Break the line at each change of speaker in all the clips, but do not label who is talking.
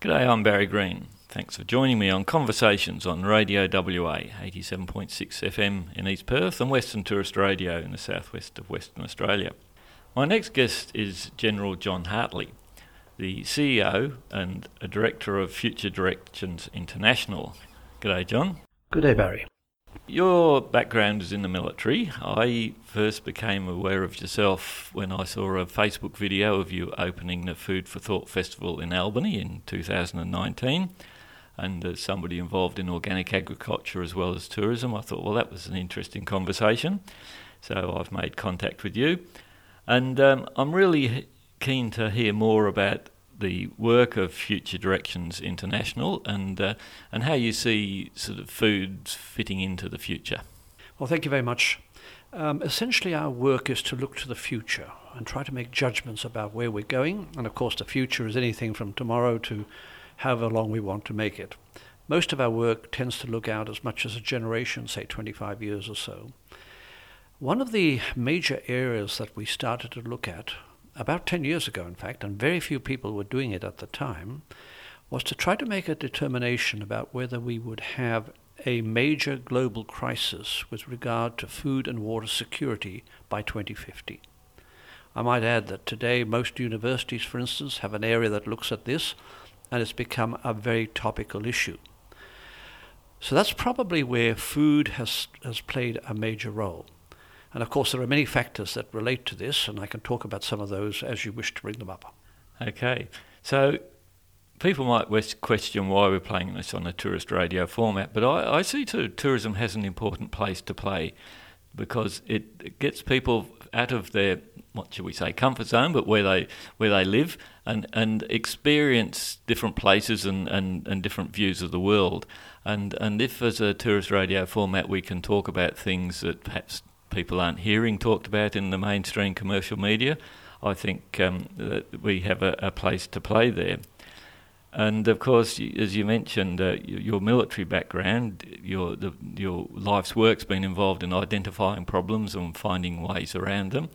G'day, I'm Barry Green. Thanks for joining me on Conversations on Radio WA 87.6 FM in East Perth and Western Tourist Radio in the southwest of Western Australia. My next guest is General John Hartley, the CEO and a Director of Future Directions International. G'day, John.
Good day, Barry.
Your background is in the military. I first became aware of yourself when I saw a Facebook video of you opening the Food for Thought Festival in Albany in 2019. And as somebody involved in organic agriculture as well as tourism, I thought, well, that was an interesting conversation. So I've made contact with you. And um, I'm really keen to hear more about the work of Future Directions International and uh, and how you see sort of foods fitting into the future.
Well, thank you very much. Um, essentially, our work is to look to the future and try to make judgments about where we're going. And of course, the future is anything from tomorrow to however long we want to make it. Most of our work tends to look out as much as a generation, say 25 years or so. One of the major areas that we started to look at about 10 years ago, in fact, and very few people were doing it at the time, was to try to make a determination about whether we would have a major global crisis with regard to food and water security by 2050. I might add that today most universities, for instance, have an area that looks at this, and it's become a very topical issue. So that's probably where food has, has played a major role. And of course, there are many factors that relate to this, and I can talk about some of those as you wish to bring them up.
Okay. So people might question why we're playing this on a tourist radio format, but I, I see too tourism has an important place to play because it, it gets people out of their what should we say comfort zone, but where they where they live and, and experience different places and, and, and different views of the world. And and if as a tourist radio format we can talk about things that perhaps people aren't hearing talked about in the mainstream commercial media, I think um, that we have a, a, place to play there. And of course, as you mentioned, uh, your military background, your the, your life's work's been involved in identifying problems and finding ways around them.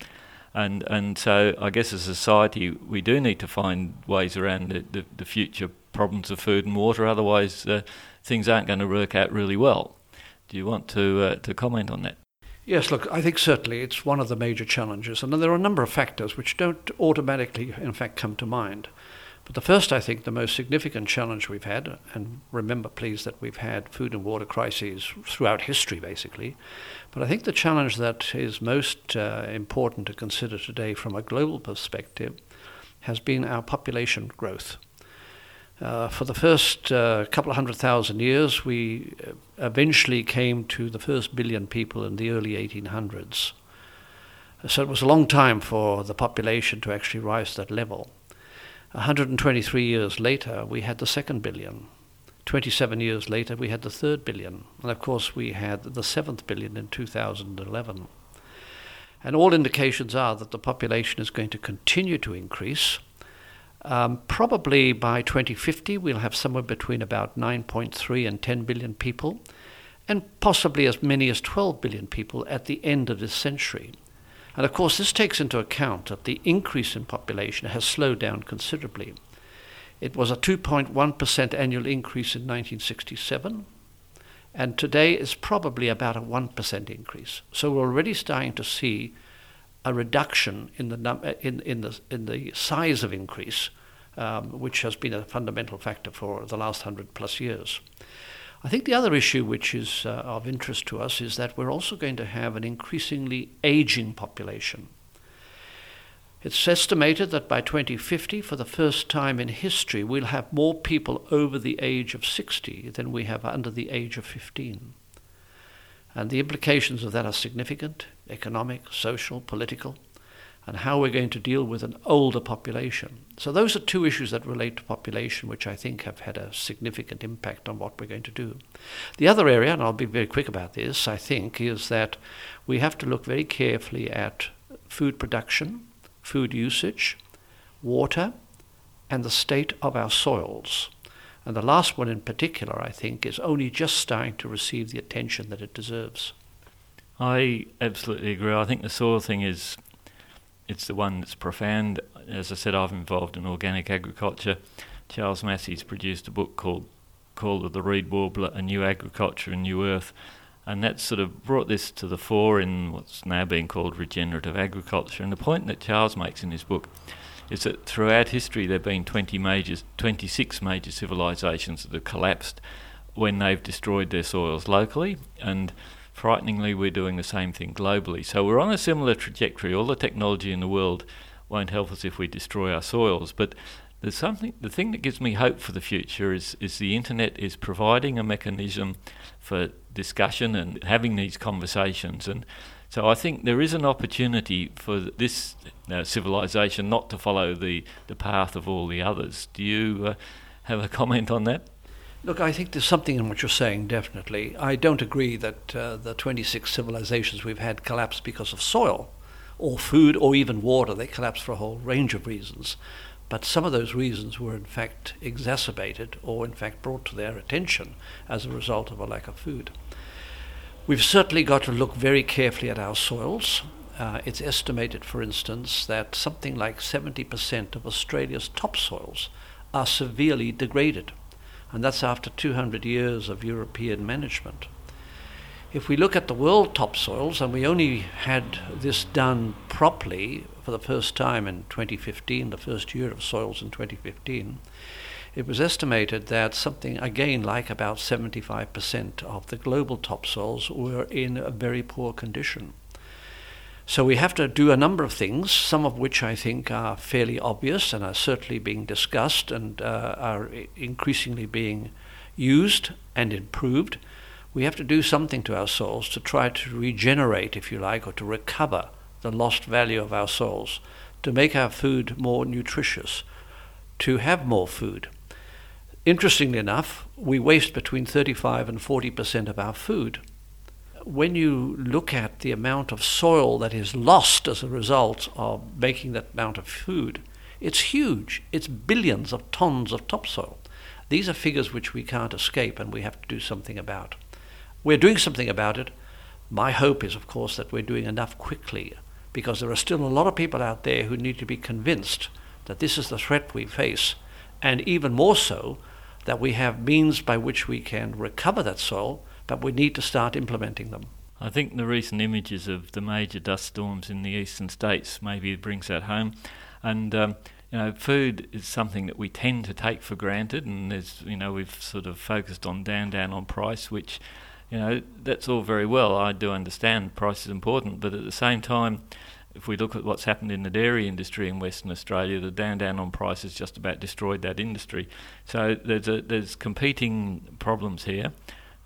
And and so I guess as a society, we do need to find ways around the, the, the future problems of food and water. Otherwise, uh, things aren't going to work out really well. Do you want to uh, to comment on that?
Yes, look, I think certainly it's one of the major challenges, and there are a number of factors which don't automatically, in fact, come to mind. But the first, I think, the most significant challenge we've had, and remember, please, that we've had food and water crises throughout history, basically. But I think the challenge that is most uh, important to consider today from a global perspective has been our population growth. Uh, for the first uh, couple of hundred thousand years, we uh, eventually came to the first billion people in the early 1800s. So it was a long time for the population to actually rise to that level. 123 years later, we had the second billion. 27 years later, we had the third billion. And of course, we had the seventh billion in 2011. And all indications are that the population is going to continue to increase. Um, probably by 2050, we'll have somewhere between about 9.3 and 10 billion people, and possibly as many as 12 billion people at the end of this century. And of course, this takes into account that the increase in population has slowed down considerably. It was a 2.1% annual increase in 1967, and today is probably about a 1% increase. So we're already starting to see a reduction in the, num- in, in the, in the size of increase, um, which has been a fundamental factor for the last hundred plus years. I think the other issue which is uh, of interest to us is that we're also going to have an increasingly aging population. It's estimated that by 2050, for the first time in history, we'll have more people over the age of 60 than we have under the age of 15. And the implications of that are significant economic, social, political, and how we're going to deal with an older population. So, those are two issues that relate to population, which I think have had a significant impact on what we're going to do. The other area, and I'll be very quick about this, I think, is that we have to look very carefully at food production, food usage, water, and the state of our soils. And the last one in particular, I think, is only just starting to receive the attention that it deserves.
I absolutely agree. I think the soil thing is it's the one that's profound. As I said, I've involved in organic agriculture. Charles Massy's produced a book called called The Reed Warbler, A New Agriculture and New Earth. And that sort of brought this to the fore in what's now being called regenerative agriculture. And the point that Charles makes in his book is that throughout history there have been 20 major, 26 major civilizations that have collapsed when they've destroyed their soils locally. And frighteningly, we're doing the same thing globally. So we're on a similar trajectory. All the technology in the world won't help us if we destroy our soils. But there's something. The thing that gives me hope for the future is is the internet is providing a mechanism for discussion and having these conversations. And so I think there is an opportunity for this uh, civilization not to follow the the path of all the others. Do you uh, have a comment on that?
Look, I think there's something in what you're saying, definitely. I don't agree that uh, the 26 civilizations we've had collapsed because of soil or food or even water. They collapsed for a whole range of reasons. But some of those reasons were in fact exacerbated or in fact brought to their attention as a result of a lack of food. We've certainly got to look very carefully at our soils. Uh, it's estimated, for instance, that something like 70% of Australia's topsoils are severely degraded and that's after 200 years of European management. If we look at the world topsoils, and we only had this done properly for the first time in 2015, the first year of soils in 2015, it was estimated that something, again, like about 75% of the global topsoils were in a very poor condition. So we have to do a number of things, some of which I think are fairly obvious and are certainly being discussed and uh, are increasingly being used and improved. We have to do something to our soils to try to regenerate, if you like, or to recover the lost value of our soils, to make our food more nutritious, to have more food. Interestingly enough, we waste between 35 and 40 percent of our food when you look at the amount of soil that is lost as a result of making that amount of food, it's huge. It's billions of tons of topsoil. These are figures which we can't escape and we have to do something about. We're doing something about it. My hope is, of course, that we're doing enough quickly because there are still a lot of people out there who need to be convinced that this is the threat we face, and even more so, that we have means by which we can recover that soil but we need to start implementing them.
I think the recent images of the major dust storms in the eastern states maybe brings that home. And um, you know, food is something that we tend to take for granted, and there's you know we've sort of focused on down down on price, which you know that's all very well. I do understand price is important, but at the same time, if we look at what's happened in the dairy industry in Western Australia, the down down on price has just about destroyed that industry. So there's a, there's competing problems here.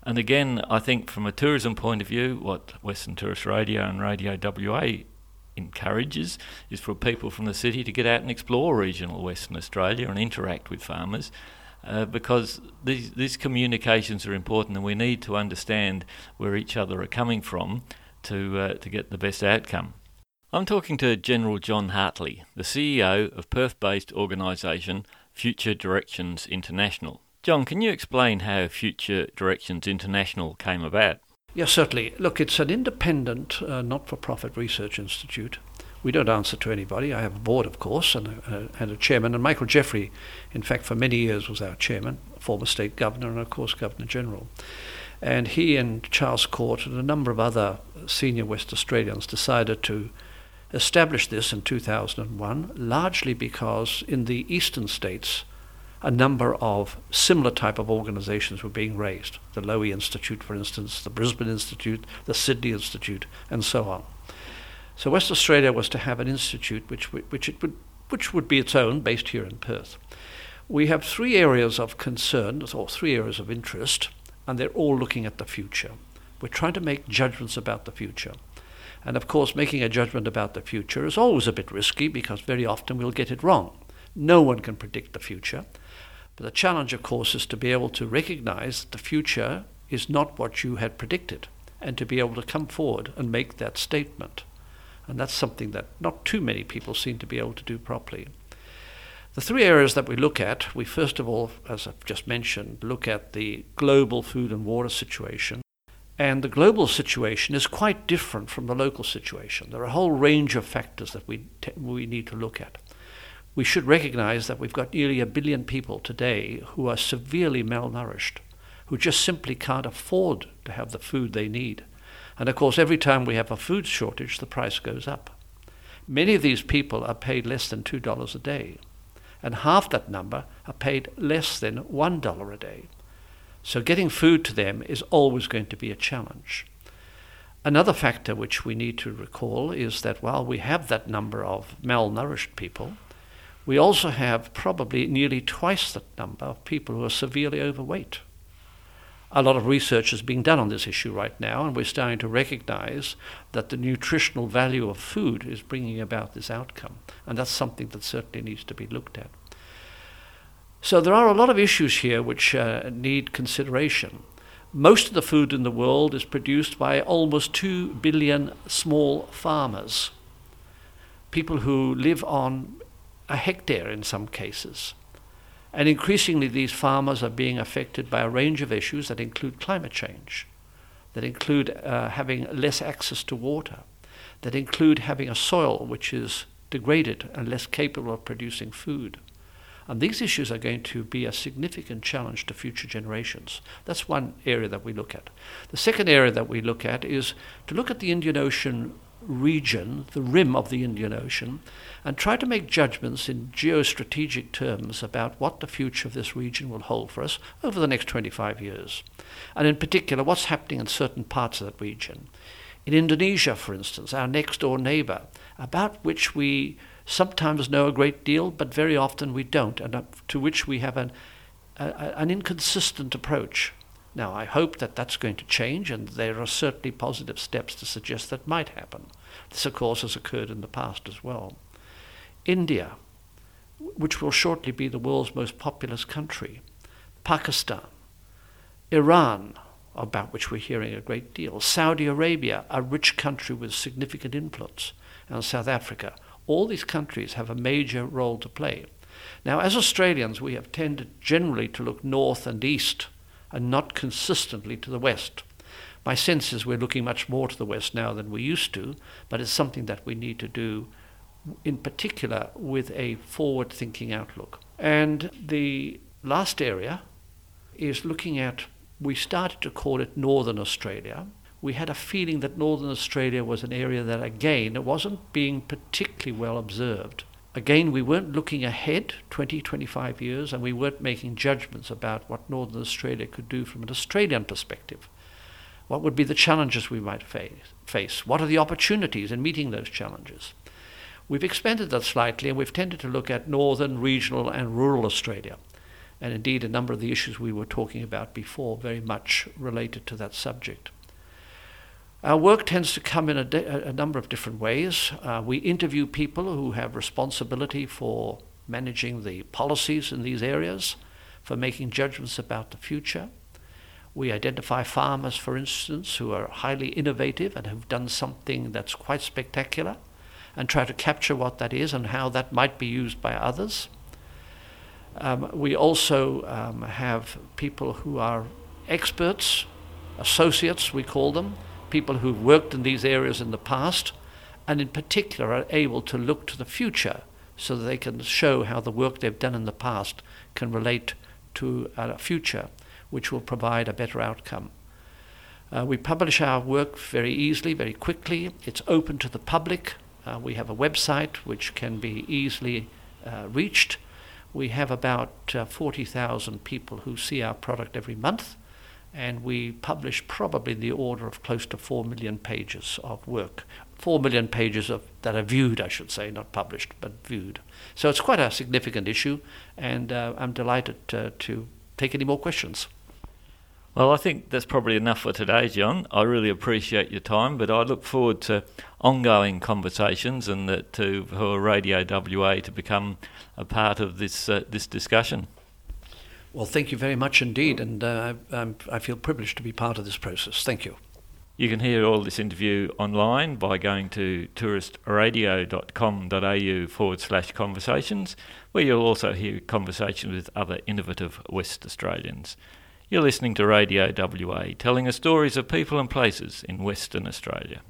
And again, I think from a tourism point of view, what Western Tourist Radio and Radio WA encourages is for people from the city to get out and explore regional Western Australia and interact with farmers. Uh, because these, these communications are important and we need to understand where each other are coming from to, uh, to get the best outcome. I'm talking to General John Hartley, the CEO of Perth based organisation Future Directions International. John, can you explain how Future Directions International came about?
Yes, certainly. Look, it's an independent, uh, not for profit research institute. We don't answer to anybody. I have a board, of course, and a, and a chairman. And Michael Jeffery, in fact, for many years was our chairman, former state governor, and of course, Governor General. And he and Charles Court and a number of other senior West Australians decided to establish this in 2001, largely because in the eastern states, a number of similar type of organizations were being raised. The Lowy Institute, for instance, the Brisbane Institute, the Sydney Institute, and so on. So West Australia was to have an institute which, which, it would, which would be its own, based here in Perth. We have three areas of concern, or three areas of interest, and they're all looking at the future. We're trying to make judgments about the future. And of course, making a judgment about the future is always a bit risky because very often we'll get it wrong. No one can predict the future. But the challenge, of course, is to be able to recognize that the future is not what you had predicted and to be able to come forward and make that statement. And that's something that not too many people seem to be able to do properly. The three areas that we look at, we first of all, as I've just mentioned, look at the global food and water situation. And the global situation is quite different from the local situation. There are a whole range of factors that we, te- we need to look at. We should recognize that we've got nearly a billion people today who are severely malnourished, who just simply can't afford to have the food they need. And of course, every time we have a food shortage, the price goes up. Many of these people are paid less than $2 a day, and half that number are paid less than $1 a day. So getting food to them is always going to be a challenge. Another factor which we need to recall is that while we have that number of malnourished people, we also have probably nearly twice that number of people who are severely overweight. A lot of research is being done on this issue right now, and we're starting to recognize that the nutritional value of food is bringing about this outcome. And that's something that certainly needs to be looked at. So there are a lot of issues here which uh, need consideration. Most of the food in the world is produced by almost 2 billion small farmers, people who live on a hectare in some cases. And increasingly, these farmers are being affected by a range of issues that include climate change, that include uh, having less access to water, that include having a soil which is degraded and less capable of producing food. And these issues are going to be a significant challenge to future generations. That's one area that we look at. The second area that we look at is to look at the Indian Ocean region, the rim of the Indian Ocean, and try to make judgments in geostrategic terms about what the future of this region will hold for us over the next 25 years. And in particular, what's happening in certain parts of that region. In Indonesia, for instance, our next door neighbor, about which we sometimes know a great deal, but very often we don't, and to which we have an, a, an inconsistent approach. Now, I hope that that's going to change, and there are certainly positive steps to suggest that might happen. This, of course, has occurred in the past as well. India, which will shortly be the world's most populous country, Pakistan, Iran, about which we're hearing a great deal, Saudi Arabia, a rich country with significant influence, and South Africa. All these countries have a major role to play. Now, as Australians, we have tended generally to look north and east and not consistently to the west. My sense is we're looking much more to the west now than we used to, but it's something that we need to do in particular with a forward thinking outlook. And the last area is looking at, we started to call it Northern Australia. We had a feeling that Northern Australia was an area that, again, it wasn't being particularly well observed. Again, we weren't looking ahead 20, 25 years, and we weren't making judgments about what Northern Australia could do from an Australian perspective. What would be the challenges we might face? What are the opportunities in meeting those challenges? We've expanded that slightly, and we've tended to look at northern, regional, and rural Australia. And indeed, a number of the issues we were talking about before very much related to that subject. Our work tends to come in a, de- a number of different ways. Uh, we interview people who have responsibility for managing the policies in these areas, for making judgments about the future. We identify farmers, for instance, who are highly innovative and have done something that's quite spectacular, and try to capture what that is and how that might be used by others. Um, we also um, have people who are experts, associates, we call them, people who've worked in these areas in the past, and in particular are able to look to the future so that they can show how the work they've done in the past can relate to a future which will provide a better outcome. Uh, we publish our work very easily, very quickly. It's open to the public. Uh, we have a website which can be easily uh, reached. We have about uh, 40,000 people who see our product every month and we publish probably the order of close to 4 million pages of work. 4 million pages of, that are viewed, I should say, not published, but viewed. So it's quite a significant issue, and uh, I'm delighted to take any more questions.
Well, I think that's probably enough for today, John. I really appreciate your time, but I look forward to ongoing conversations and that to for Radio WA to become a part of this uh, this discussion.
Well, thank you very much indeed, and uh, i feel privileged to be part of this process. Thank you.
You can hear all this interview online by going to touristradio.com.au forward slash conversations, where you'll also hear conversations with other innovative West Australians. You're listening to Radio WA, telling us stories of people and places in Western Australia.